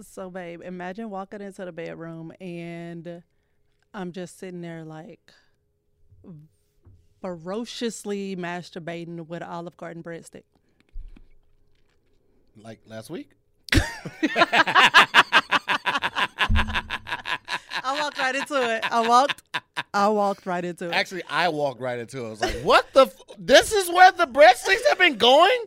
So, babe, imagine walking into the bedroom and I'm just sitting there like ferociously masturbating with Olive Garden breadstick. Like last week. I walked right into it. I walked. I walked right into it. Actually, I walked right into it. I was like, "What the? F- this is where the breadsticks have been going."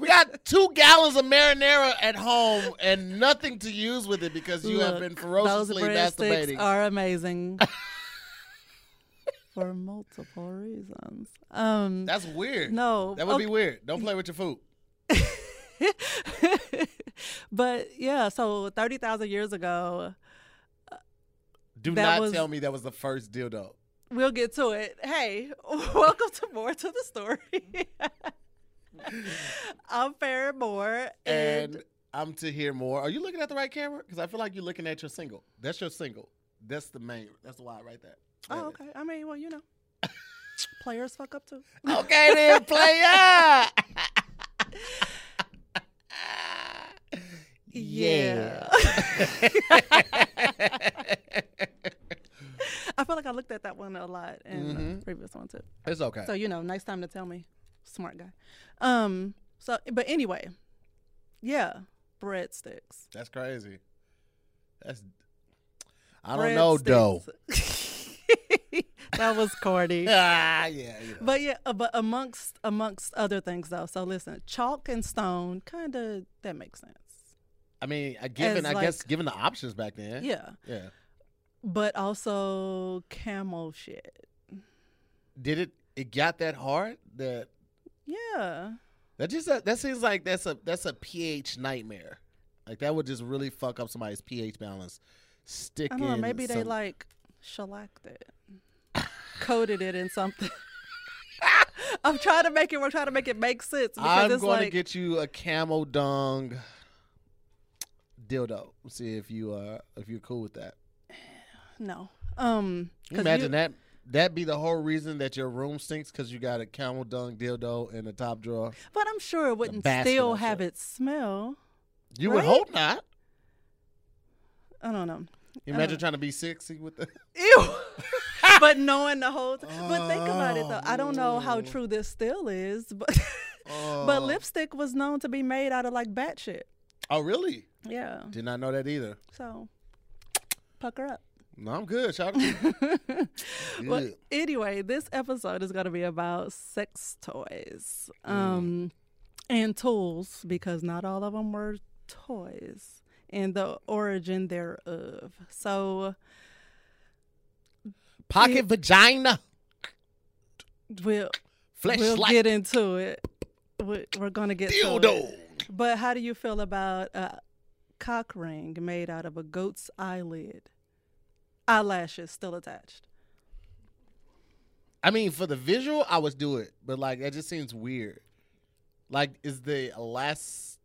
We got two gallons of marinara at home and nothing to use with it because you have been those ferociously breadsticks masturbating. are amazing for multiple reasons. Um, That's weird. no, that would okay. be weird. Don't play with your food. but yeah, so thirty thousand years ago, Do not was- tell me that was the first dildo. we'll get to it. Hey, welcome to Moore to the story. I'm Farrah Moore, and, And I'm to hear Moore. Are you looking at the right camera? Because I feel like you're looking at your single. That's your single. That's the main. That's why right there. That oh, okay. I mean, well, you know, players fuck up too. Okay, then, player. Yeah. I feel like I looked at that one a lot in the Mhm. previous one too. it's okay. So you know, nice time to tell me, smart guy. Um. So, but anyway, yeah, breadsticks. That's crazy. That's. I don't know, though. That was corny. ah, yeah. You know. But yeah, uh, but amongst amongst other things though. So listen, chalk and stone, kind of that makes sense. I mean, I given, As I guess, given the options back then. Yeah, Yeah. but also camel shit. Did it? It got that hard that Yeah. that just that seems like that's a that's a pH nightmare. Like that would just really fuck up somebody's pH balance. Stick I don't know. Maybe they like shellacked it, coated it in something. I'm trying to make it. We're trying to make it make sense because I'm going to get you a camel dung dildo. See if you uh if you're cool with that. no. Um, Imagine you- that. That be the whole reason that your room stinks because you got a camel dung dildo in the top drawer. But I'm sure it wouldn't still have its smell. You would hope not. I don't know. You imagine Uh. trying to be sexy with the. Ew. but knowing the whole. T- but think about it though. I don't know how Oh. true this still is, but but Oh. lipstick was known to be made out of like bat shit. Oh really? Yeah. Did not know that either. So pucker up. No, I'm good. Shout out. Well, anyway, this episode is going to be about sex toys Mm. um, and tools because not all of them were toys and the origin thereof. So Pocket vagina. we'll Flesh we'll like get into it. We- We're going to get to it. dildo. But how do you feel about a cock ring made out of a goat's eyelid? Eyelashes still attached. I mean, for the visual, I would do it, but like that just seems weird. Like, is the elas-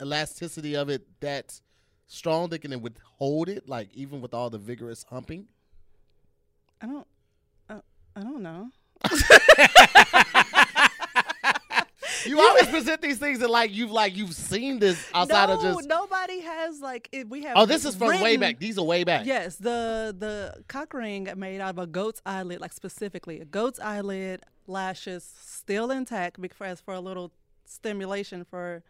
elasticity of it that strong that can withhold it? Like, even with all the vigorous humping? I don't. I, I don't know. You always present these things that like you've like you've seen this outside no, of just. nobody has like it, we have. Oh, this is from way back. These are way back. Yes, the the cock ring made out of a goat's eyelid, like specifically a goat's eyelid, lashes still intact because for a little stimulation for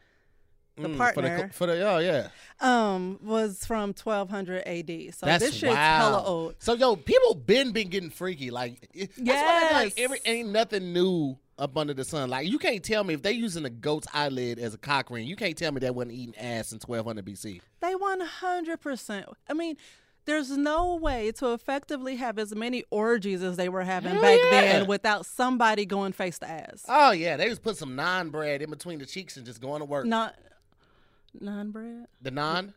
the Mm, partner. for the, for the oh yeah. um, was from 1200 AD. So That's this shit's wow. hella old. So yo, people been been getting freaky. Like that's why like every ain't nothing new up under the sun. Like you can't tell me if they using a goat's eyelid as a cock ring. You can't tell me that wasn't eating ass in 1200 BC. They 100%. I mean, there's no way to effectively have as many orgies as they were having Hell back yeah. then without somebody going face to ass. Oh yeah, they just put some naan bread in between the cheeks and just going to work. Not naan bread. The naan.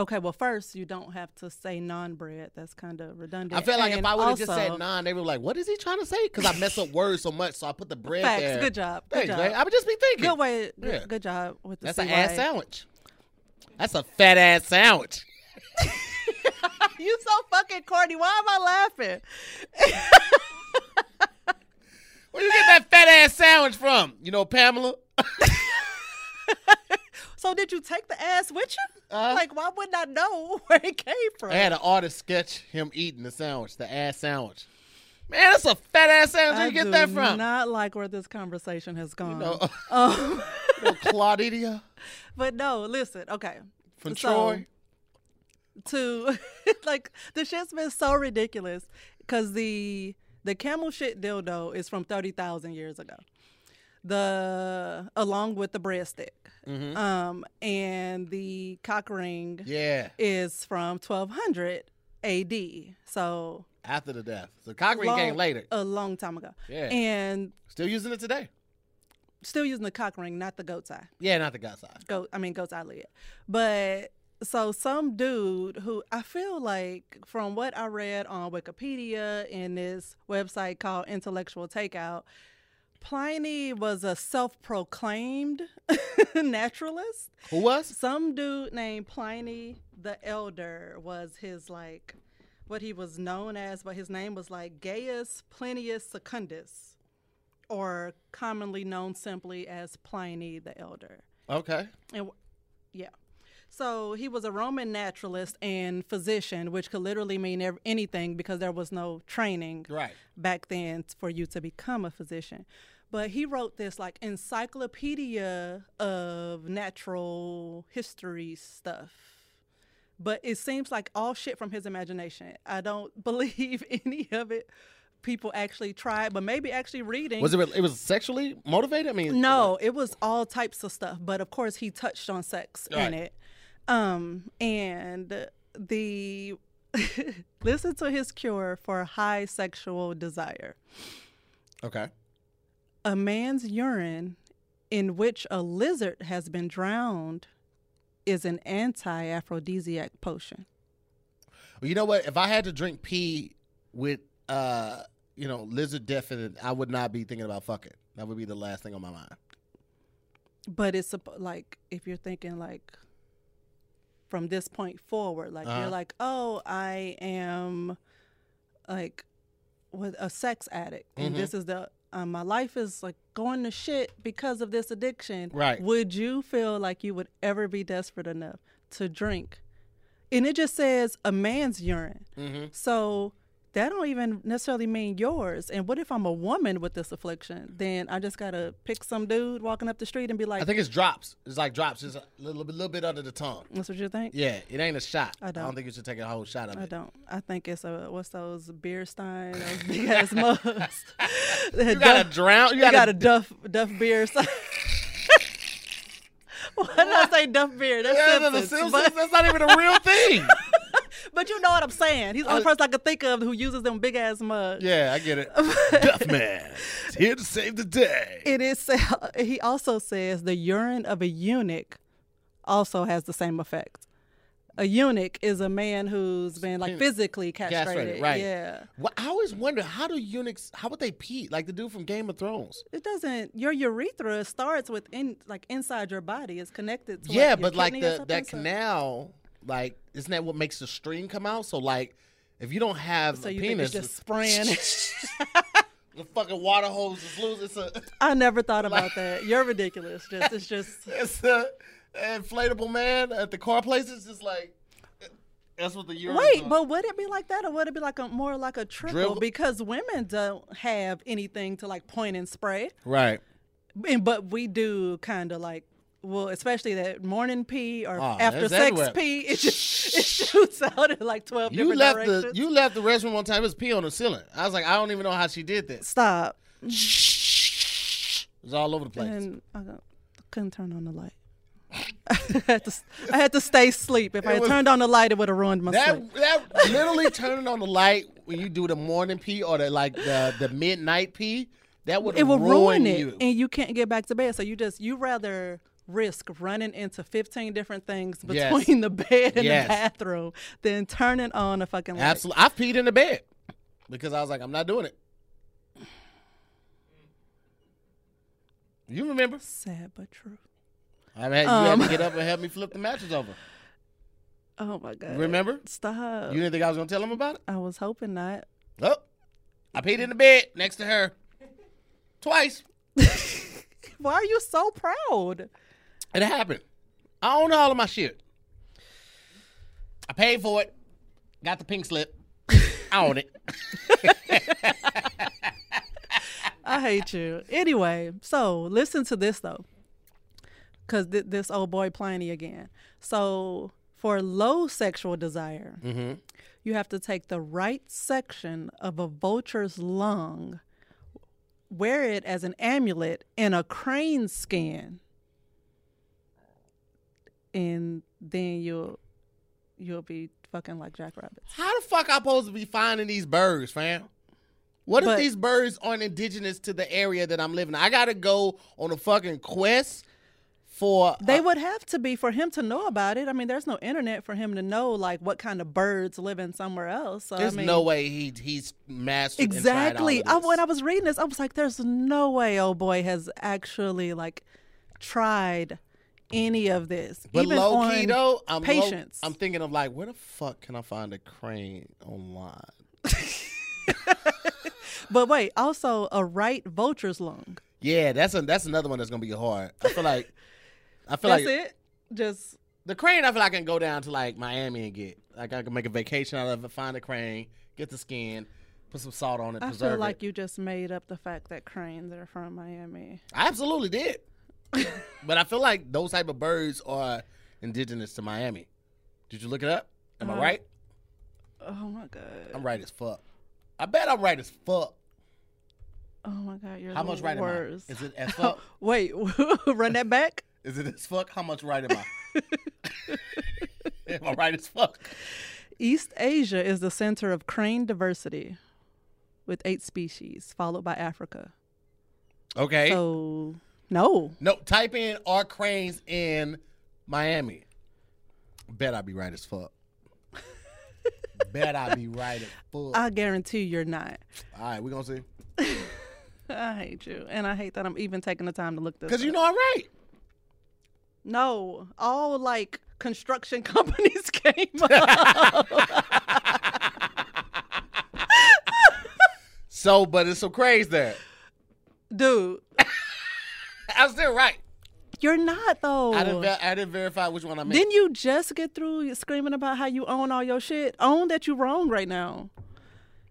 Okay, well, first you don't have to say naan bread. That's kind of redundant. I feel like if I would have just said naan, they were like, "What is he trying to say?" Because I mess up words so much, so I put the bread Facts. there. Good job. Good Thanks, job. man. I would just be thinking. Good way. Good, Yeah. good job with the sandwich. That's an ass sandwich. That's a fat ass sandwich. you so fucking corny. Why am I laughing? Where you get that fat ass sandwich from? You know, Pamela. So did you take the ass with you? Uh, like, why wouldn't I know where it came from? I had an artist sketch him eating the sandwich, the ass sandwich. Man, that's a fat ass sandwich. Where you get that from? Not like where this conversation has gone. no, Um, no Claudia but no, listen. Okay, from So, Troy. to like the shit's been so ridiculous because the the camel shit dildo is from thirty thousand years ago. The along with the breadstick, Mhm. um, and the cock ring Yeah, is from twelve hundred A.D. So after the death. So cock ring long- came later. a long time ago, Yeah, and still using it today. still using the cock ring, not the goat's eye. Yeah, not the gut side. goat I mean goat's eyelid. But so some dude who I feel like from what I read on Wikipedia in this website called Intellectual Takeout, Pliny was a self-proclaimed naturalist. Who was? Some dude named Pliny the Elder was his like what he was known as, but his name was like Gaius Plinius Secundus, or commonly known simply as Pliny the Elder. Okay. And w- yeah. So he was a Roman naturalist and physician, which could literally mean anything because there was no training Right. back then for you to become a physician. But he wrote this like encyclopedia of natural history stuff. But it seems like all shit from his imagination. I don't believe any of it people actually tried, but maybe actually reading. Was it? It was sexually motivated. I mean, No, it was all types of stuff, but of course he touched on sex in it. Um, and the listen to his cure for high sexual desire. Okay. A man's urine in which a lizard has been drowned is an anti-aphrodisiac potion. Well, you know what? If I had to drink pee with, uh, you know, lizard in I would not be thinking about fucking. That would be the last thing on my mind. But it's like if you're thinking like from this point forward, like Uh-huh. you're like, oh, I am like with a sex addict, and Mhm. this is the um, my life is like going to shit because of this addiction. Right. Would you feel like you would ever be desperate enough to drink? And it just says a man's urine. Mm-hmm. So that don't even necessarily mean yours. And what if I'm a woman with this affliction? Then I just gotta pick some dude walking up the street and be like, I think it's drops. It's like drops. It's a little bit, little bit under the tongue. "That's what you think?" Yeah, it ain't a shot. I don't. i think you should take a whole shot of I it. I don't. I think it's a what's those beer stein, those big ass mugs. You gotta drown. You You gotta, got a Duff Duff beer. Why did I say Duff beer? That's Yeah, Simpsons. Simpsons, But, that's not even a real thing. but you know what I'm saying. He's the only I- person I could think of who uses them big ass mugs. yeah, I get it. Duffman is here to save the day. It is. He also says the urine of a eunuch also has the same effect. A eunuch is a man who's been like physically castrated. Castrated, right. Yeah. Well, I always wonder how do eunuchs how would they pee like the dude from Game of Thrones? It doesn't. Your urethra starts with in like inside your body. It's connected. to yeah, your but like the that So- canal, like isn't that what makes the stream come out? So like if you don't have So a you penis, just spraying? the fucking water hose is loose. It's a I never thought about that. You're ridiculous. Just it's just it's a inflatable man at the car place. It's just like that's what the urine. wait. But would it be like that, or would it be like a more like a trickle? Dribble? Because women don't have anything to like point and spray, right. and but we do kind of like. Well, especially that morning pee or Oh, after sex everywhere. pee, it just it shoots out in like twelve You different left directions. the you left the restroom one time. It was pee on the ceiling. I was like, I don't even know how she did that. Stop. It was all over the place. And I couldn't turn on the light. I, had to, I had to stay asleep. If I had was- turned on the light, it would have ruined my sleep. That that literally turning on the light when you do the morning pee or the like the the midnight pee, that would It will ruin it, you. and you can't get back to bed. So you just you rather risk running into fifteen different things Yes. between the bed and Yes. the bathroom than turning on a fucking light. Absolutely, I've peed in the bed because I was like, I'm not doing it. You remember? Sad but true. I had, you Um. had to get up and help me flip the mattress over. Oh my god! Remember? Stop. You didn't think I was gonna tell him about it? I was hoping not. Oh, I peed in the bed next to her twice. Why are you so proud? It happened. I own all of my shit. I paid for it. Got the pink slip. I own it. I hate you. Anyway, so listen to this though, because th- this old boy Pliny again. So for low sexual desire, Mm-hmm. you have to take the right section of a vulture's lung, wear it as an amulet in a crane skin, and then you'll you'll be fucking like jackrabbits. How the fuck I supposed to be finding these birds, fam? What if these birds aren't indigenous to the area that I'm living? in? I gotta go on a fucking quest for. They uh, would have to be for him to know about it. I mean, there's no internet for him to know like what kind of birds live in somewhere else. So, there's I mean, no way he he's mastered and tried all Exactly. I, when I was reading this, I was like, "There's no way, old boy has actually like tried any of this." But even low on key though, I'm low- patience. I'm thinking of like, where the fuck can I find a crane online? But wait, also a right vulture's lung. Yeah, that's a, that's another one that's gonna be hard. I feel like I feel That's like it. Just the crane. I feel like I can go down to like Miami and get like I can make a vacation out of it, find a crane, get the skin, put some salt on it, I preserve feel like it. you just made up the fact that cranes are from Miami. I absolutely did, but I feel like those type of birds are indigenous to Miami. Did you look it up? Am I Uh, right? Oh my god. I'm right as fuck. I bet I'm right as fuck. Oh my god. You're How much right worst. am I? Is it as fuck? Wait, run that back. Is it as fuck? How much right am I? am I right as fuck? East Asia is the center of crane diversity with eight species, followed by Africa. Okay. So, no. no, type in are cranes in Miami. Bet I be right as fuck. Bet I be right as fuck. I guarantee you're not. All right, we gonna see. I hate you. And I hate that I'm even taking the time to look this Cause you know I'm right. No, all like construction companies came up. So, but it's so crazy there. Dude, I'm still right. you're not though. I didn't. Ver- I didn't verify which one I meant. Didn't you just get through screaming about how you own all your shit? Own that you wrong right now.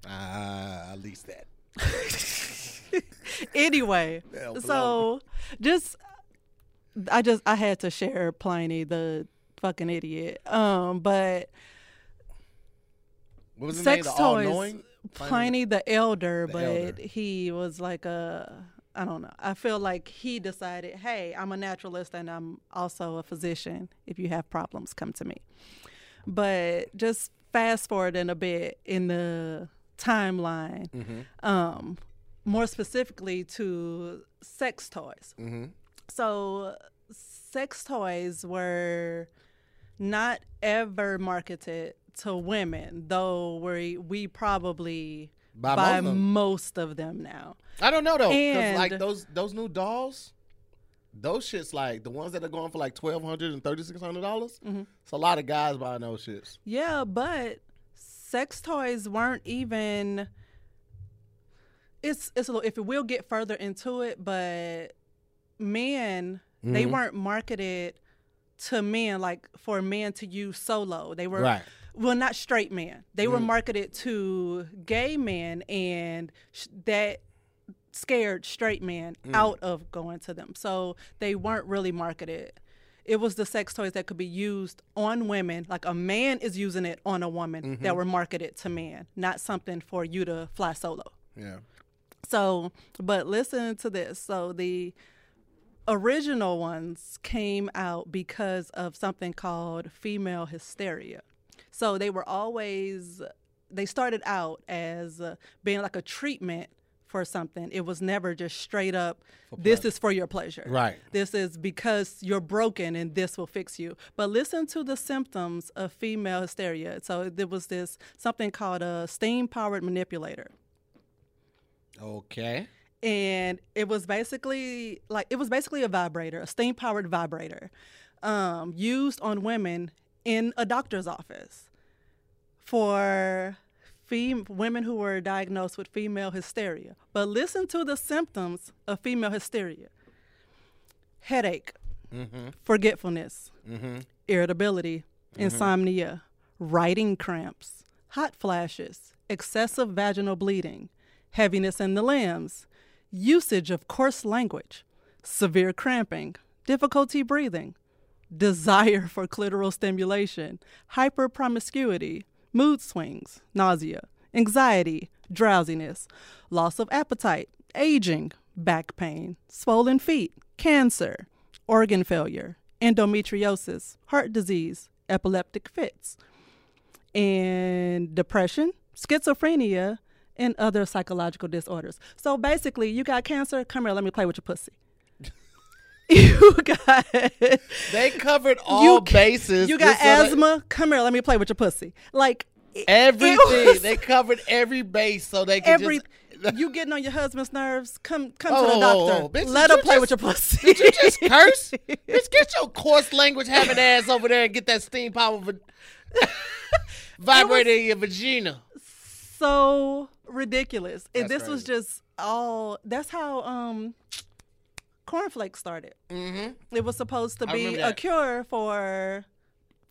Ah, at least that. anyway, Hell, so just I just I had to share Pliny the fucking idiot. Um, but What was his sex name? The toys. all-knowing. Pliny the elder, The but elder. he was like a I don't know. I feel like he decided, hey, I'm a naturalist and I'm also a physician. If you have problems, come to me. But just fast forward in a bit in the timeline, Mm-hmm. um, more specifically to sex toys. Mm-hmm. So, sex toys were not ever marketed to women, though we we probably Buy buy most of them. most of them now. I don't know though, because like those those new dolls, those shits like the ones that are going for like twelve hundred and thirty six hundred dollars. Mm-hmm. It's a lot of guys buying those shits. Yeah, but sex toys weren't even. It's it's a little if we'll get further into it, but men they Mhm. weren't marketed to men like for men to use solo. They were Right. Well, not straight men. They were Mhm. marketed to gay men, and sh- that scared straight men Mm. out of going to them. So they weren't really marketed. It was the sex toys that could be used on women, like a man is using it on a woman, Mm-hmm. that were marketed to men, not something for you to fly solo. Yeah. So, but listen to this. So the original ones came out because of something called female hysteria. So they were always they started out as uh, being like a treatment for something. It was never just straight up this is for your pleasure. Right. This is because you're broken and this will fix you. But listen to the symptoms of female hysteria. So there was this something called a steam powered manipulator Okay. and it was basically like it was basically a vibrator, a steam powered vibrator, um, used on women in a doctor's office for fem- women who were diagnosed with female hysteria. But listen to the symptoms of female hysteria: headache, mm-hmm. forgetfulness, mm-hmm. irritability, mm-hmm. insomnia, writing cramps, hot flashes, excessive vaginal bleeding, heaviness in the limbs, usage of coarse language, severe cramping, difficulty breathing, desire for clitoral stimulation, hyperpromiscuity, mood swings, nausea, anxiety, drowsiness, loss of appetite, aging, back pain, swollen feet, cancer, organ failure, endometriosis, heart disease, epileptic fits, and depression, schizophrenia, and other psychological disorders. So basically, you got cancer, come here, let me play with your pussy. you got They covered all you, bases. You got asthma, like- come here, let me play with your pussy. Like everything. was- They covered every base so they could every just. you getting on your husband's nerves, come come Oh, to the doctor. oh. Bitch, Let her play just- with your pussy. Did you just curse? Bitch, get your coarse language having ass over there and get that steam power va- vibrating in your vagina. so ridiculous. And That's this was just all that's how um cornflakes started. Mm-hmm. It was supposed to be a cure for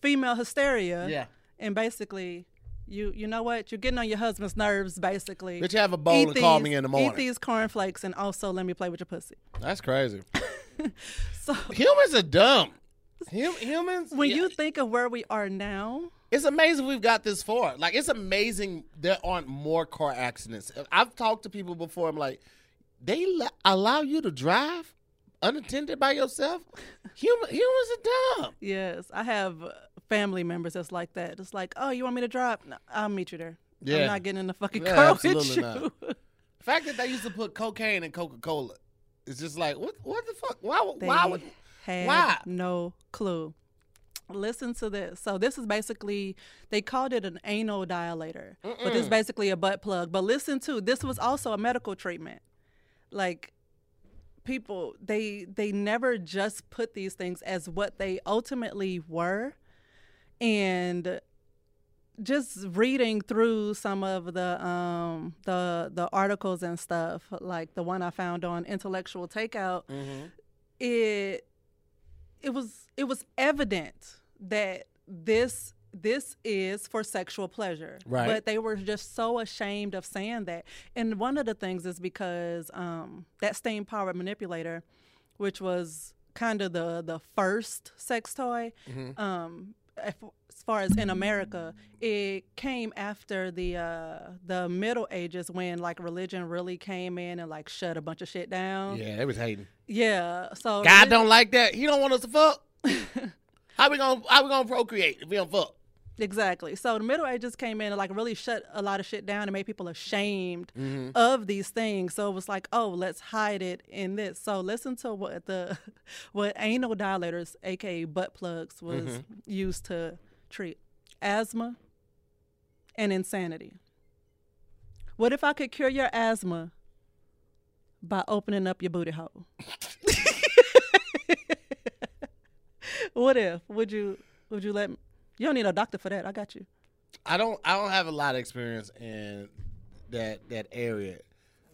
female hysteria. Yeah. And basically you you know what? You're getting on your husband's nerves basically. Bitch, have a bowl and call me in the morning. Eat these cornflakes and also let me play with your pussy. That's crazy. So Humans are dumb. Hum- humans. when yeah, you think of where we are now, it's amazing we've got this far. Like it's amazing there aren't more car accidents. I've talked to people before. I'm like, they allow you to drive unattended by yourself. Human, humans are dumb. Yes, I have family members that's like that. It's like, oh, you want me to drive? No, I'll meet you there. Yeah. I'm not getting in the fucking Yeah, car with you. not. The fact that they used to put cocaine in Coca Cola is just like, what? What the fuck? Why? They Why would? why? no clue. Listen to this. So this is basically they called it an anal dilator, but this is basically a butt plug. But listen to this was also a medical treatment. Like people, they they never just put these things as what they ultimately were, and just reading through some of the um the the articles and stuff like the one I found on intellectual takeout it it was it was evident that this this is for sexual pleasure Right. but they were just so ashamed of saying that and one of the things is because um that steam powered manipulator which was kind of the the first sex toy um as far as in America, it came after the uh, the Middle Ages when like religion really came in and like shut a bunch of shit down. Yeah, it was hating. Yeah, so God don't like that. He don't want us to fuck. how we gonna How we gonna procreate if we don't fuck? Exactly. So the Middle Ages came in and like really shut a lot of shit down and made people ashamed Mm-hmm. of these things. So it was like, oh, let's hide it in this. So listen to what the what anal dilators, aka butt plugs, was Mm-hmm. used to treat asthma and insanity. What if I could cure your asthma by opening up your booty hole? what if? Would you would you let me? You don't need a doctor for that. I got you. I don't. I don't have a lot of experience in that that area.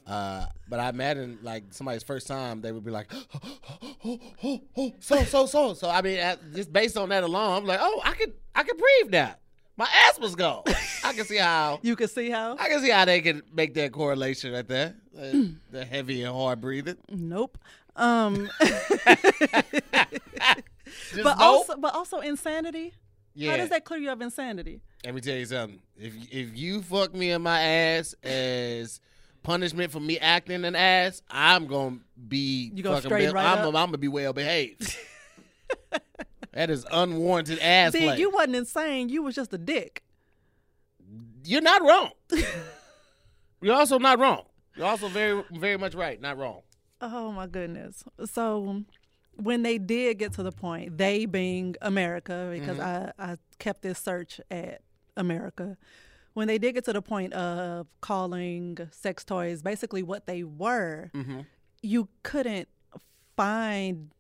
Uh, but I imagine like somebody's first time, they would be like, so so so. So I mean, just based on that alone, I'm like, oh, I could I could breathe now. My asthma's gone. I can see how You can see how? I can see how they can make that correlation right there. The heavy and hard breathing. Nope. Um, but know- also, but also insanity. Yeah. How does that clear you of insanity? Let me tell you something. If if you fuck me in my ass as punishment for me acting an ass, I'm gonna be You gonna fucking be- right I'm? I'm gonna be well behaved. that is unwarranted ass Dig, play. you wasn't insane. You was just a dick. You're not wrong. You're also not wrong. You're also very very much right. Not wrong. Oh my goodness. So when they did get to the point, they being America, because I, I kept this search at America, when they did get to the point of calling sex toys basically what they were, you couldn't find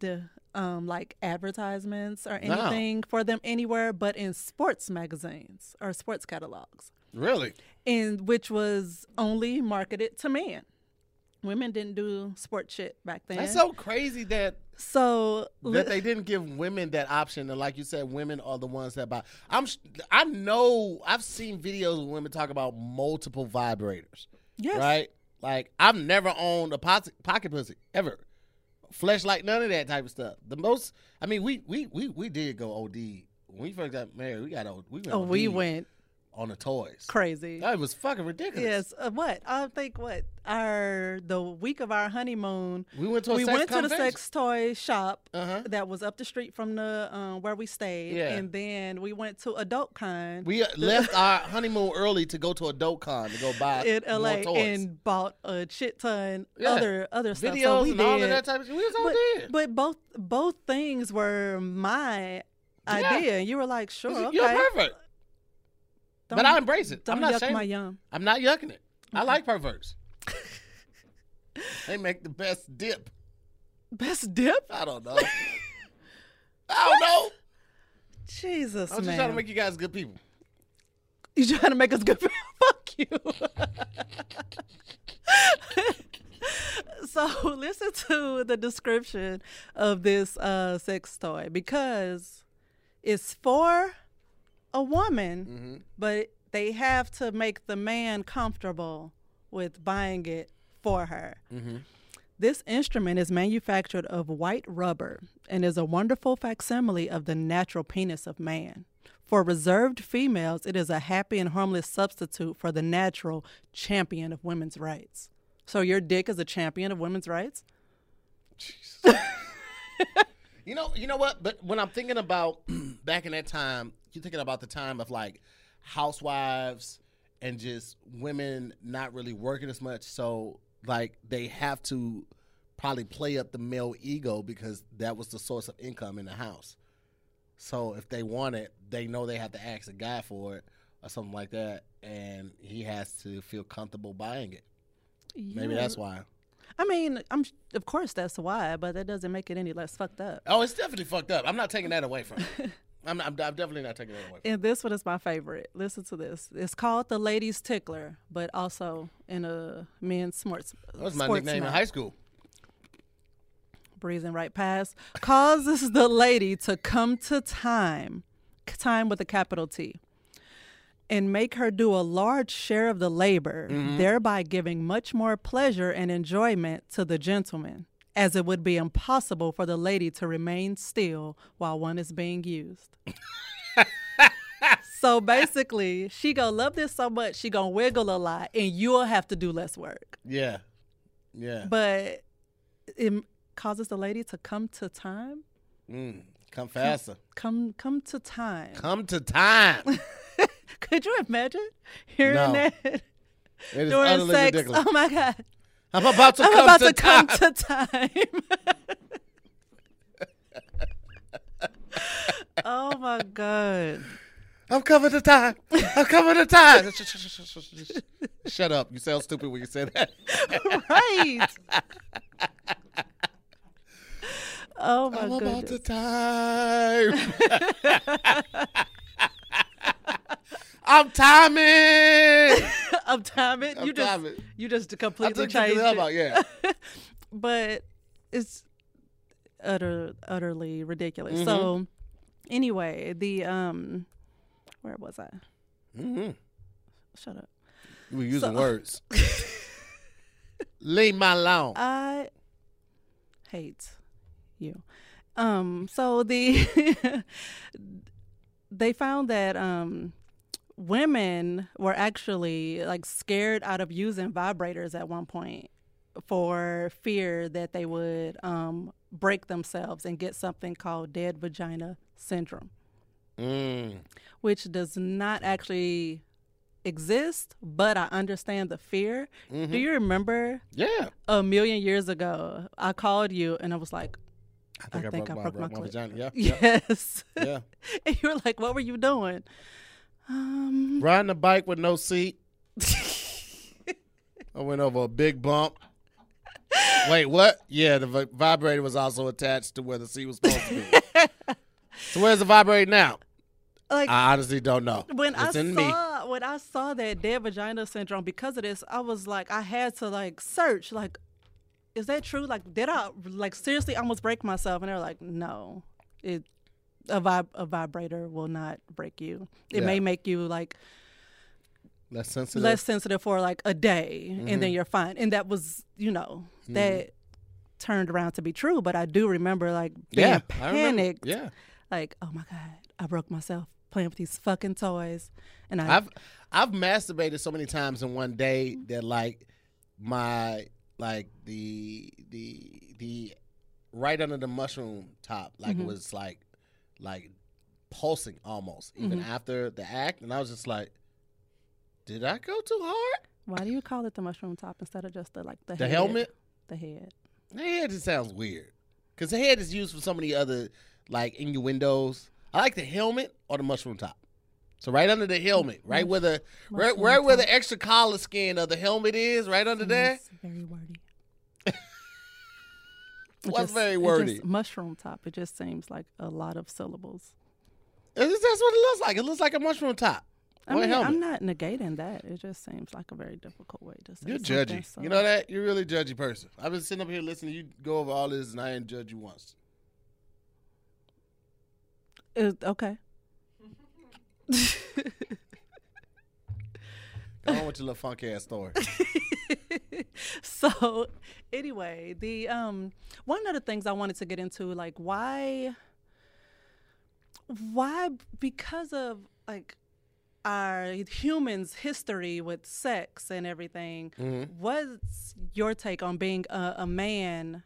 the um, like advertisements or No. anything for them anywhere but in sports magazines or sports catalogs Really? and which was only marketed to men. Women didn't do sport shit back then. That's so crazy that So that they didn't give women that option, and like you said, women are the ones that buy. I'm, I know, I've seen videos of women talk about multiple vibrators, yes. right? Like I've never owned a pocket, pocket pussy ever, fleshlight, none of that type of stuff. The most, I mean, we we we we did go OD when we first got married. We got OD. We went Oh, we went on the toys. crazy. That was fucking ridiculous. Yes. Uh, what? I think what our the week of our honeymoon, we went to a we sex went to the sex toy shop Uh-huh. that was up the street from the um, where we stayed, Yeah. and then we went to Adult Con We uh, left our honeymoon early to go to Adult Con to go buy in LA and bought a shit ton Yeah. other other stuff. videos So we and all of did. that type of shit. We was all but, did. but both both things were my idea. And you were like, sure, okay. You're perfect. Don't- but I embrace it. I'm not yuck my yum. I'm not yucking it. I like perverts. they make the best dip. Best dip? I don't know. I don't know. Jesus, I'm just man. trying to make you guys good people. You trying to make us good? People? Fuck you. so listen to the description of this uh, sex toy because it's for a woman, Mm-hmm. but they have to make the man comfortable with buying it for her. Mm-hmm. This instrument is manufactured of white rubber and is a wonderful facsimile of the natural penis of man. For reserved females, it is a happy and harmless substitute for the natural champion of women's rights. So your dick is a champion of women's rights? You know, you know what? But when I'm thinking about back in that time, you're thinking about the time of like housewives and just women not really working as much. So like they have to probably play up the male ego because that was the source of income in the house. So if they want it, they know they have to ask a guy for it or something like that, and he has to feel comfortable buying it. Maybe that's why. I mean, I'm of course that's why, but that doesn't make it any less fucked up. Oh, it's definitely fucked up. I'm not taking that away from it. I'm, I'm, I'm definitely not taking that away. From And this one is my favorite. Listen to this. It's called the Ladies Tickler, but also in a men's sports. That was my nickname in high school. breezing right past, causes the lady to come to time, time with a capital T, and make her do a large share of the labor, thereby giving much more pleasure and enjoyment to the gentleman, as it would be impossible for the lady to remain still while one is being used. so basically, she gonna love this so much, she gonna wiggle a lot, and you'll have to do less work. Yeah, yeah. But it causes the lady to come to time Mm, come faster. come come to time. Come to time. Could you imagine hearing No. that It is during sex? ridiculous. Oh my god! I'm about to I'm come about to to come time. to time. oh my god! I'm coming to time. I'm coming to time. Sh- sh- sh- sh- sh- sh- Shut up. You sound stupid when you say that. Right. Oh my I'm about to goodness! time. I'm timing. I'm timing. I'm You just timing. you just completely changed it. about yeah. but it's utter utterly ridiculous. Mhm. So anyway, the um where was I? Mm-hmm. Shut up. You were using So- words. Leave my alone. I hate you. Um so the they found that um women were actually like scared out of using vibrators at one point for fear that they would um break themselves and get something called dead vagina syndrome. Mm. which does not actually exist, but I understand the fear. Mhm. Do you remember Yeah. a million years ago? I called you and I was like, I think I, think broke, I my, broke my broke my vagina. Yeah. yes. yeah. and you were like, what were you doing? Um, Riding a bike with no seat. I went over a big bump. Wait, what? Yeah, the vibrator was also attached to where the seat was supposed to be. so where's the vibrator now? like I honestly don't know. when I it's in saw me. when I saw that dead vagina syndrome because of this, I was like, I had to like search, like, is that true? Like, did I like seriously almost break myself? And they're like, no, it a vib- a vibrator will not break you. It Yeah. may make you like Less sensitive. less sensitive for like a day, and Mm-hmm. then you're fine. And that was, you know, that turned around to be true. But I do remember like being yeah, panicked, Yeah, like, oh my god, I broke myself playing with these fucking toys, and I I've I've masturbated so many times in one day that like my like the the the right under the mushroom top like it was like like pulsing almost even mm-hmm. after the act and I was just like did I go too hard? why do you call it the mushroom top instead of just the like the The head? helmet? The head. The head just sounds weird. Cause the head is used for so many other like innuendos. I like the helmet or the mushroom top. So right under the helmet, right mm. where the right, right where the extra collar skin of the helmet is, right under there. Very. It What's very it wordy? just- mushroom top. It just seems like a lot of syllables. It's- That's what it looks like. It looks like a mushroom top. I mean, I'm not negating that. It just seems like a very difficult way to say You're something, judgy. so- You know that? You're a really judgy person. I've been sitting up here listening to you go over all this and I didn't judge you once. It- okay. Go on with your little funky ass story. so anyway, the um one of the things I wanted to get into, like why why because of like our humans history with sex and everything, what's your take on being a, a man?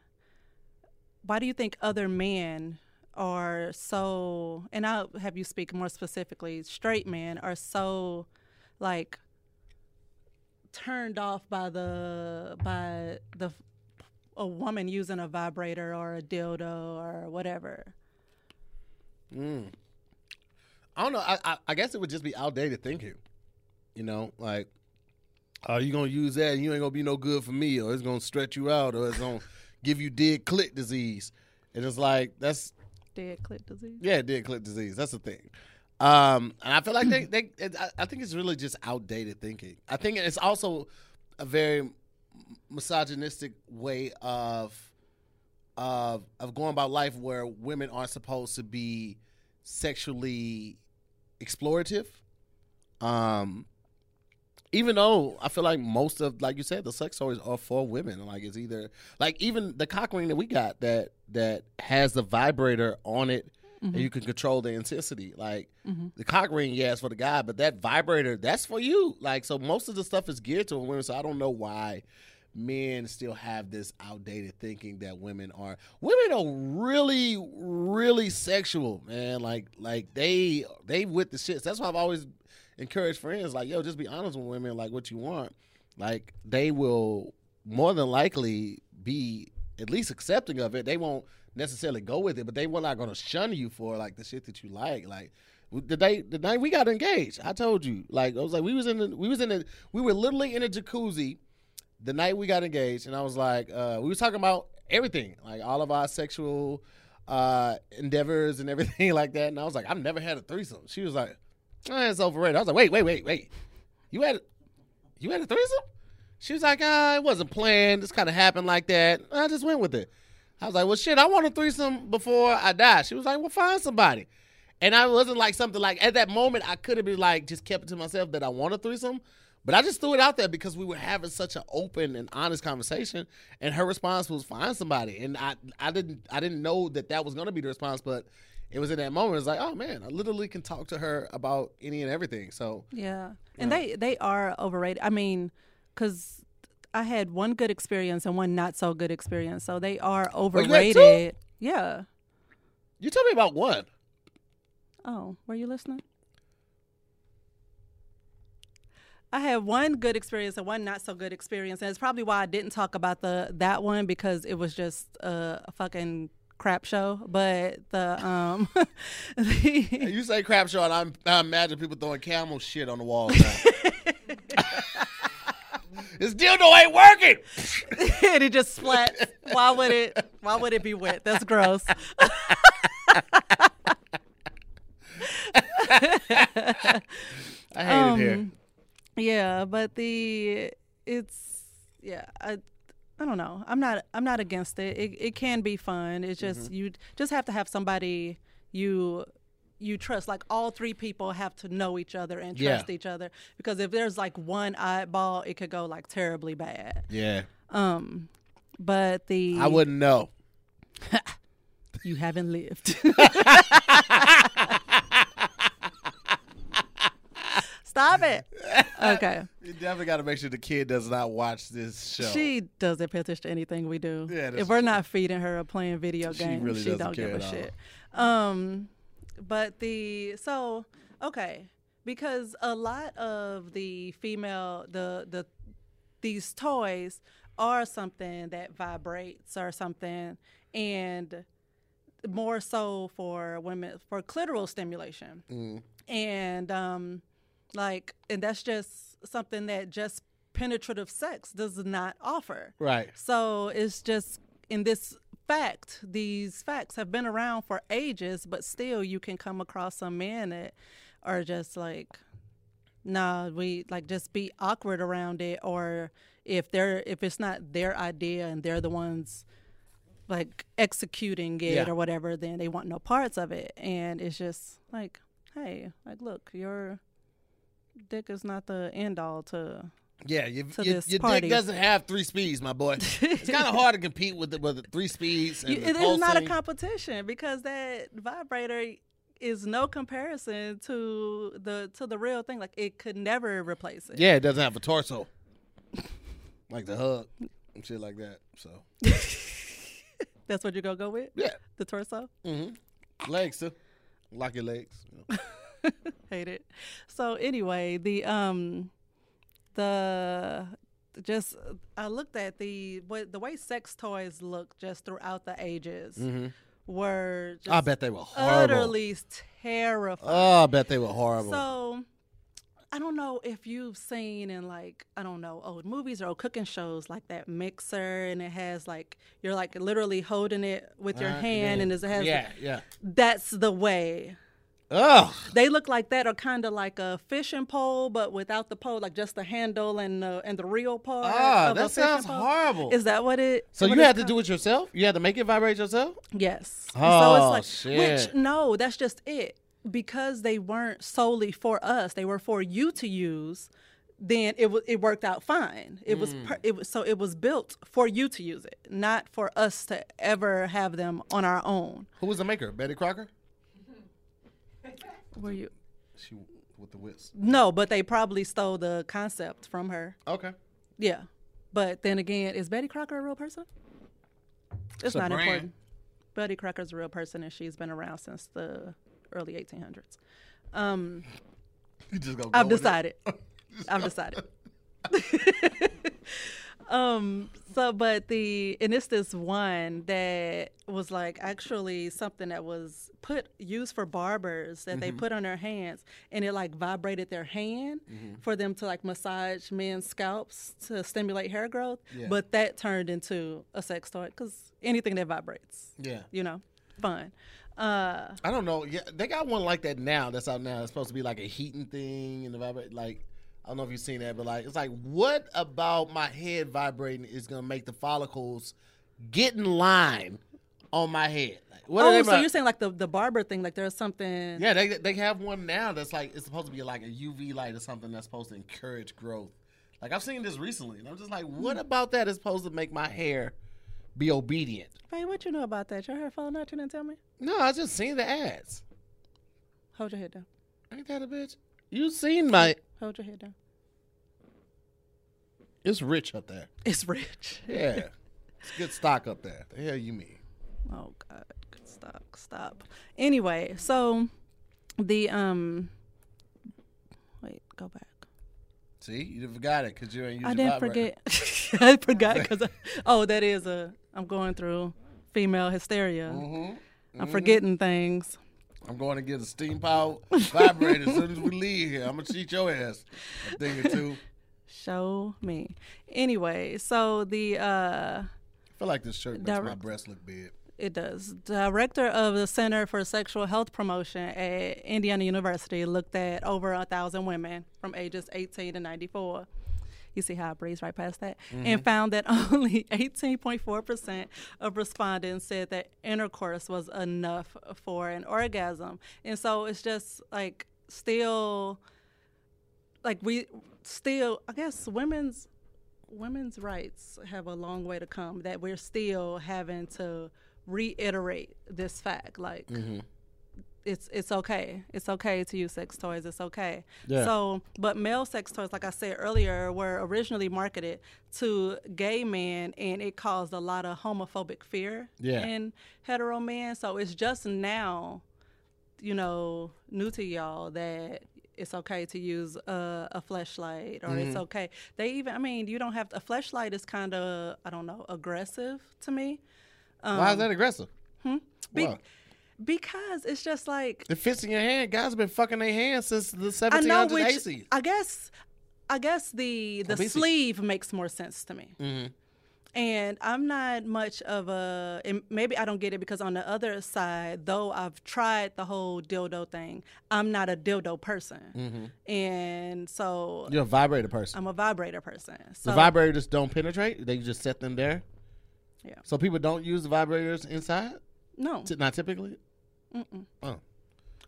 Why do you think other men are so and I'll have you speak more specifically, straight men are so like turned off by the by the a woman using a vibrator or a dildo or whatever. Mm. I don't know. I, I I guess it would just be outdated thinking. You know, like, are you gonna use that and you ain't gonna be no good for me, or it's gonna stretch you out, or it's gonna give you dead clit disease. And it's like that's Dead clit disease. yeah, dead clit disease. That's the thing. Um, and I feel like they, they it, I, I think it's really just outdated thinking. I think it's also a very misogynistic way of of of going about life where women aren't supposed to be sexually explorative. Um, even though I feel like most of, like you said, the sex toys are for women. Like it's either like even the cock ring that we got that that has the vibrator on it, and mm-hmm. you can control the intensity. Like mm-hmm. the cock ring, yeah, it's for the guy, but that vibrator, that's for you. Like so, most of the stuff is geared to women. So I don't know why men still have this outdated thinking that women are women are really really sexual man like like they they with the shits that's why i've always encouraged friends like yo just be honest with women like what you want like they will more than likely be at least accepting of it they won't necessarily go with it but they were not going to shun you for like the shit that you like like the day the night we got engaged i told you like i was like we was in the we was in the we were literally in a jacuzzi the night we got engaged, and I was like, uh, we was talking about everything, like all of our sexual uh, endeavors and everything like that. And I was like, I've never had a threesome. She was like, eh, it's overrated. I was like, wait, wait, wait, wait. You had, you had a threesome? She was like, ah, it wasn't planned. This kind of happened like that. I just went with it. I was like, well, shit, I want a threesome before I die. She was like, well, find somebody. And I wasn't like something like at that moment I could have been like just kept it to myself that I want a threesome. But I just threw it out there because we were having such an open and honest conversation, and her response was find somebody. And I, I didn't, I didn't know that that was going to be the response, but it was in that moment. It's like, oh man, I literally can talk to her about any and everything. So Yeah, and they they are overrated. I mean, because I had one good experience and one not so good experience, so they are Oh, you overrated. Yeah. you tell me about one. Oh, were you listening? I had one good experience and one not so good experience, and it's probably why I didn't talk about the that one because it was just a, a fucking crap show. But the um, the, You say crap show, and I'm, I imagine people throwing camel shit on the walls. this dildo ain't working. and it just splats. Why would it? Why would it be wet? That's gross. I hate it here. Um, Yeah, but the it's yeah, I I don't know. I'm not I'm not against it. It it can be fun. It's just Mm-hmm. you just have to have somebody you you trust. Like all three people have to know each other and Yeah. trust each other. Because if there's like one eyeball, it could go like terribly bad. Yeah. Um, but the I wouldn't know. you haven't lived. Stop it. Okay. You definitely got to make sure the kid does not watch this show. She doesn't pay attention to anything we do. Yeah, if we're true. not feeding her or playing video games, She really she doesn't don't give a all. shit. Um, but the so okay because a lot of the female the the these toys are something that vibrates or something and more so for women for clitoral stimulation Mm. and um like and that's just something that just penetrative sex does not offer Right. so it's just in this fact, these facts have been around for ages, but still you can come across some men that are just like, nah, we like just be awkward around it, or if they're if it's not their idea and they're the ones like executing it Yeah. or whatever, then they want no parts of it, and it's just like, hey, like look, your dick is not the end all to Yeah, your, To your, party. dick doesn't have three speeds, my boy. it's kind of hard to compete with the, with the three speeds. And You- it is not a competition because that vibrator is no comparison to the to the real thing. Like it could never replace it. Yeah, it doesn't have a torso, like the hug and shit like that. So That's what you're gonna go with? yeah, The torso? Mm hmm legs too. Lock your legs. you know. Hate it. So anyway, the um the just I looked at the what the way sex toys look just throughout the ages were just Mm-hmm. I bet they were horrible. utterly terrifying. Oh, I bet they were horrible. So I don't know if you've seen in like I don't know old movies or old cooking shows like that mixer and it has like you're like literally holding it with your Uh, hand and then- it has yeah, yeah. that's the way Ugh. they look like that or kind of like a fishing pole but without the pole like just the handle and the and the real part Ah, that sounds pole. horrible. is that what it so what you had to called? do it yourself? You had to make it vibrate yourself? Yes. Oh, so which shit. no, that's just it. Because they weren't solely for us, they were for you to use. Then it was it worked out fine. It was Mm. per, it was so it was built for you to use it, not for us to ever have them on our own. Who was the maker? Betty Crocker? Were you? She with the whips. No, but they probably stole the concept from her. Okay. Yeah, but then again, is Betty Crocker a real person? It's, It's not important. Betty Crocker's a real person, and she's been around since the early 1800s. Um, You just go. I've decided. I've decided. Um. So, but the and it's this one that was like actually something that was put used for barbers that Mm-hmm. they put on their hands, and it like vibrated their hand Mm-hmm. for them to like massage men's scalps to stimulate hair growth. Yeah. But that turned into a sex toy because anything that vibrates, Yeah. you know, fun. Uh, I don't know. Yeah, they got one like that now. That's out now. It's supposed to be like a heating thing and the vibrate. Like I don't know if you've seen that, but like it's like, what about my head vibrating is gonna make the follicles get in line on my head? Like, what oh, so you're saying like the the barber thing? Like there's something. Yeah, they they have one now that's like it's supposed to be like a UV light or something that's supposed to encourage growth. Like I've seen this recently, and I'm just like, what Hmm. about that is supposed to make my hair be obedient? Hey, what you know about that? Your hair falling out? You didn't tell me. No, I just seen the ads. Hold your head down. Ain't that a bitch? You seen my? Hold your head down. It's rich up there. It's rich. Yeah, it's good stock up there. The hell you mean? Oh God, stop, stop. Anyway, so the um, wait, go back. See, you forgot it because you ain't. I didn't forget. I forgot because oh, that is a. I'm going through female hysteria. Mhm. I'm forgetting things. I'm going to get a steam powered vibrator as soon as we leave here. I'm gonna cheat your ass a thing or two. Show me. Anyway, so the uh. I feel like this shirt makes my breasts look big. It does. Director of the Center for Sexual Health Promotion at Indiana University looked at over a thousand women from ages 18 to 94. You see how I breezed right past that? And mm-hmm. found that only 18.4% of respondents said that intercourse was enough for an orgasm. And so it's just like still like we still I guess women's women's rights have a long way to come that we're still having to reiterate this fact like mm-hmm. It's it's okay it's okay to use sex toys it's okay Yeah. so but male sex toys like i said earlier were originally marketed to gay men and it caused a lot of homophobic fear Yeah. in hetero men so it's just now you know, new to y'all that it's okay to use a, a fleshlight or Mm-hmm. it's okay. They even, I mean, you don't have a flashlight is kind of, I don't know, aggressive to me. Why is that aggressive? Um, Be-? Because it's just like It fits in your hand. Guys have been fucking their hands since the I know 1700s which. I guess I guess the the Obesity. sleeve makes more sense to me. Mm-hmm. And I'm not much of a, and maybe I don't get it because on the other side, though I've tried the whole dildo thing, I'm not a dildo person. Mm-hmm. And so You're a vibrator person. I'm a vibrator person. So the vibrators don't penetrate. They just set them there. Yeah. So people don't use the vibrators inside. no. T- not typically. Oh.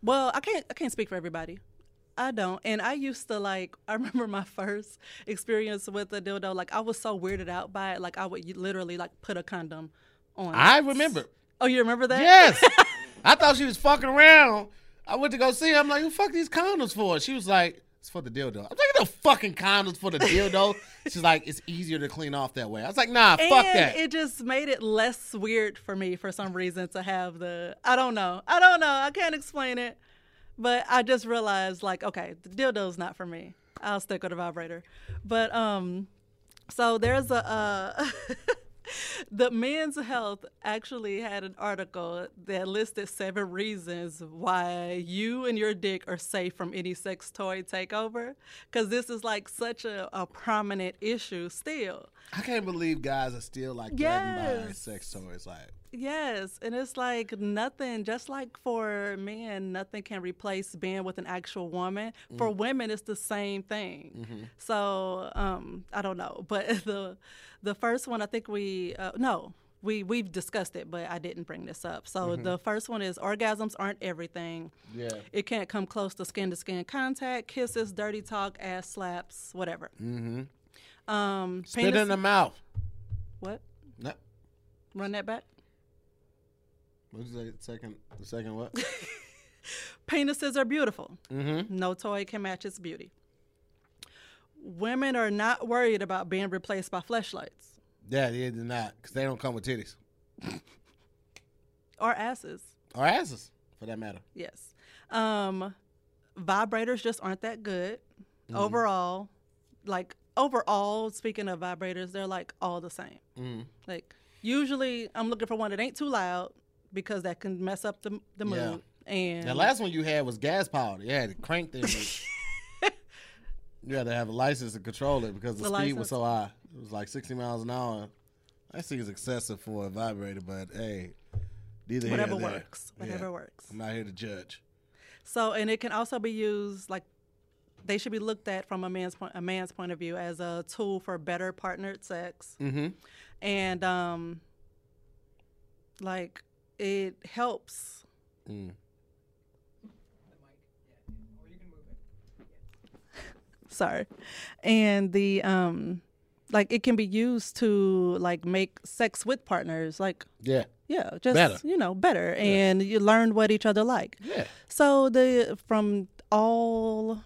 Well, I can't I can't speak for everybody. I don't. And I used to like I remember my first experience with a dildo, like I was so weirded out by it, like I would literally like put a condom on. I it. remember. Oh, you remember that? Yes. I thought she was fucking around. I went to go see her. I'm like, who fuck these condoms for? She was like, it's for the dildo. I'm like, the fucking condoms for the dildo. She's like, it's easier to clean off that way. I was like, nah, and fuck that. it just made it less weird for me for some reason to have the I don't know. I don't know. I can't explain it. But I just realized like, okay, the dildo's not for me. I'll stick with a vibrator. But um so there's a uh the men's health actually had an article that listed seven reasons why you and your dick are safe from any sex toy takeover because this is like such a, a prominent issue still I can't believe guys are still like threatened by sex toys. Like, Yes, and it's like nothing, just like for men, nothing can replace being with an actual woman. For women, it's the same thing. So um, I don't know, but the the first one, I think we uh, no, we we've discussed it, but I didn't bring this up. So the first one is orgasms aren't everything. yeah. It can't come close to skin to skin contact, kisses, dirty talk, ass slaps, whatever. Mm-hmm. Um, Spit penis- in the mouth. what? No. Run that back. What's the second? The second what? Penises are beautiful. mm-hmm. No toy can match its beauty. Women are not worried about being replaced by fleshlights Yeah, they did not, because they don't come with titties or asses. or asses, for that matter. Yes. Um, vibrators just aren't that good overall. Like overall, speaking of vibrators, they're like all the same. Mm. Like usually, I'm looking for one that ain't too loud because that can mess up the the mood. Yeah. And The last one you had was gas powered. You had to crank them. you had to have a license to control it because the, The speed license. was so high. It was like 60 miles an hour. I think it's excessive for a vibrator, but hey, neither here whatever nor there. works, whatever Yeah. works. I'm not here to judge. So, and it can also be used like they should be looked at from a man's point, a man's point of view as a tool for better partnered sex, Mm-hmm. and um, like it helps. Mm. Sorry, and the um, like it can be used to like make sex with partners like Yeah. yeah, just Better. you know better, and you learn what each other like. Yeah. So the from all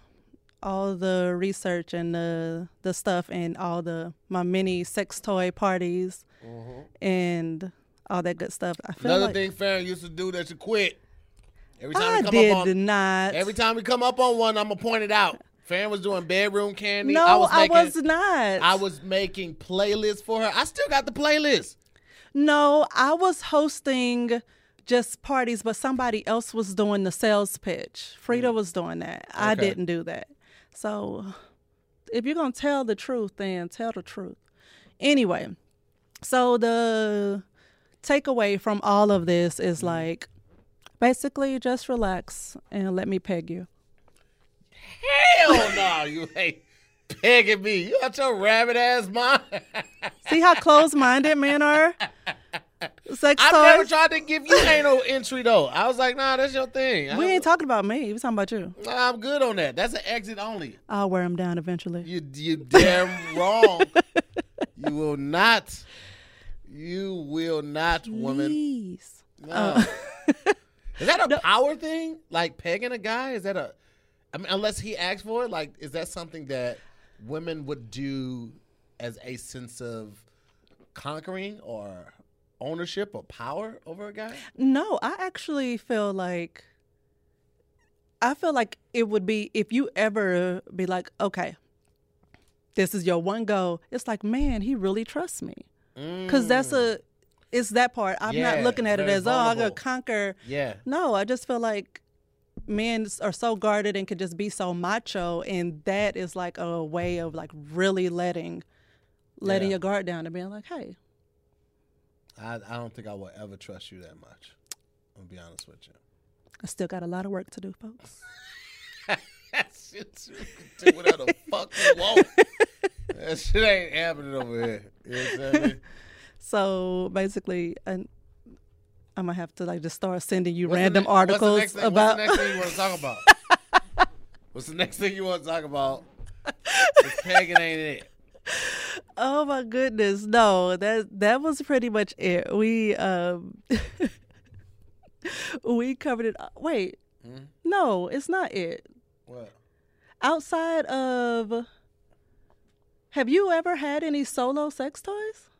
all the research and the the stuff and all the my mini sex toy parties and all that good stuff. I feel Another like thing Farron used to do that you quit. Every time I we come did up on not. every time we come up on one, I'm gonna point it out. Farron was doing bedroom candy. no, I was making not. I was making playlists for her. I still got the playlist. no, I was hosting just parties, but somebody else was doing the sales pitch. Frida mm. was doing that. I didn't do that. So if you're gonna tell the truth, then tell the truth. Anyway, so the takeaway from all of this is mm-hmm. like basically just relax and let me peg you. Hell no, you hey. pegging me. You got your rabbit ass mind. See how closed-minded men are. Sex I've never toys. tried to give you anal entry though. I was like, nah, that's your thing. I We ain't talking about me. We talking about you. Nah, I'm good on that. That's an exit only. I'll wear them down eventually. You you damn wrong. You will not. You will not, woman. Please. No. Uh, Is that a power thing? Like pegging a guy? Is that a? I mean, unless he asks for it, like, is that something that women would do as a sense of conquering or ownership or power over a guy? No, I actually feel like I feel like it would be if you ever be like, okay, this is your one goal. It's like, man, he really trusts me, because that's a, it's that part. I'm Mm. Yeah, not looking at it as oh, I'm gonna conquer. Yeah. No, I just feel like men are so guarded and could just be so macho, and that is like a way of like really letting, letting Yeah. your guard down and being like, hey, I, I don't think I will ever trust you that much. I'm gonna be honest with you. I still got a lot of work to do, folks. that shit, you can do whatever the fuck you want. that shit ain't happening over here. You know what I'm? So basically, and I'm gonna have to like just start sending you What's random ne- what's articles thing- about. What's the next thing you want to talk about? what's the next thing you want to talk about? It's pegging ain't it? oh my goodness, no that that was pretty much it. We um we covered it. Wait, Hmm? no, it's not it. Outside of, have you ever had any solo sex toys?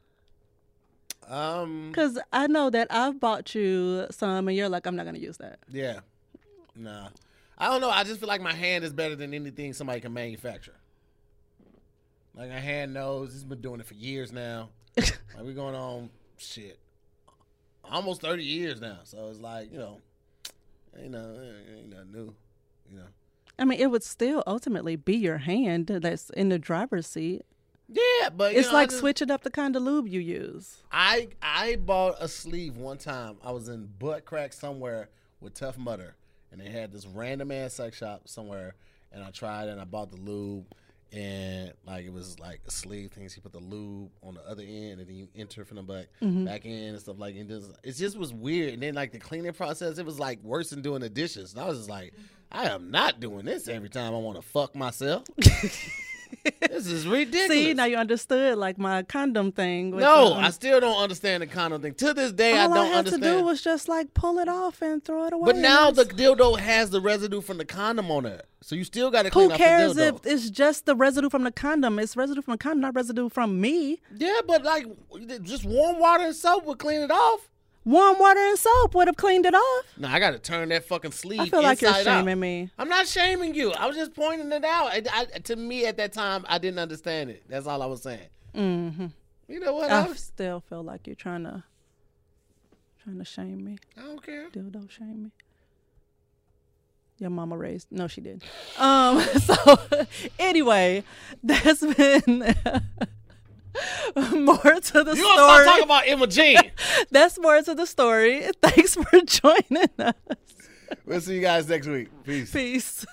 Um. Because I know that I've bought you some, and you're like, I'm not gonna use that. Yeah. Nah. I don't know. I just feel like my hand is better than anything somebody can manufacture. Like my hand knows. He's been doing it for years now. like we're going on shit, almost thirty years now. So it's like you know, ain't no, ain't nothing new. You know. I mean, it would still ultimately be your hand that's in the driver's seat. Yeah, but you It's know, like just- switching up the kind of lube you use. I I bought a sleeve one time. I was in butt crack somewhere with Tough Mudder, and they had this random ass sex shop somewhere, and I tried and I bought the lube, and like it was like a sleeve thing. So you put the lube on the other end, and then you enter from the back mm-hmm. back in and stuff like. And just, it just was weird. And then like the cleaning process, it was like worse than doing the dishes. And I was just like, I am not doing this every time I want to fuck myself. this is ridiculous. See, now you understood like my condom thing. No, I still don't understand the condom thing. To this day, I all I, don't had understand. to do was just like pull it off and throw it away. but now the dildo has the residue from the condom on it, so you still got to clean who off cares the dildo. if it's just the residue from the condom? It's residue from the condom, not residue from me. yeah, but like just warm water and soap would clean it off. Warm water and soap would have cleaned it off. No, I got to turn that fucking sleeve. I feel like you're inside out. shaming me. I'm not shaming you. I was just pointing it out. I, I- to me, at that time, I didn't understand it. That's all I was saying. Mm-hmm. You know what? I I, was- still feel like you're trying to trying to shame me. I don't care. dildo shame me. Your mama raised no, she did. Um. So anyway, that's been Moore to the story. You gonna start talking about Emma Jean? that's Moore to the story. Thanks for joining us. we'll see you guys next week. Peace. Peace.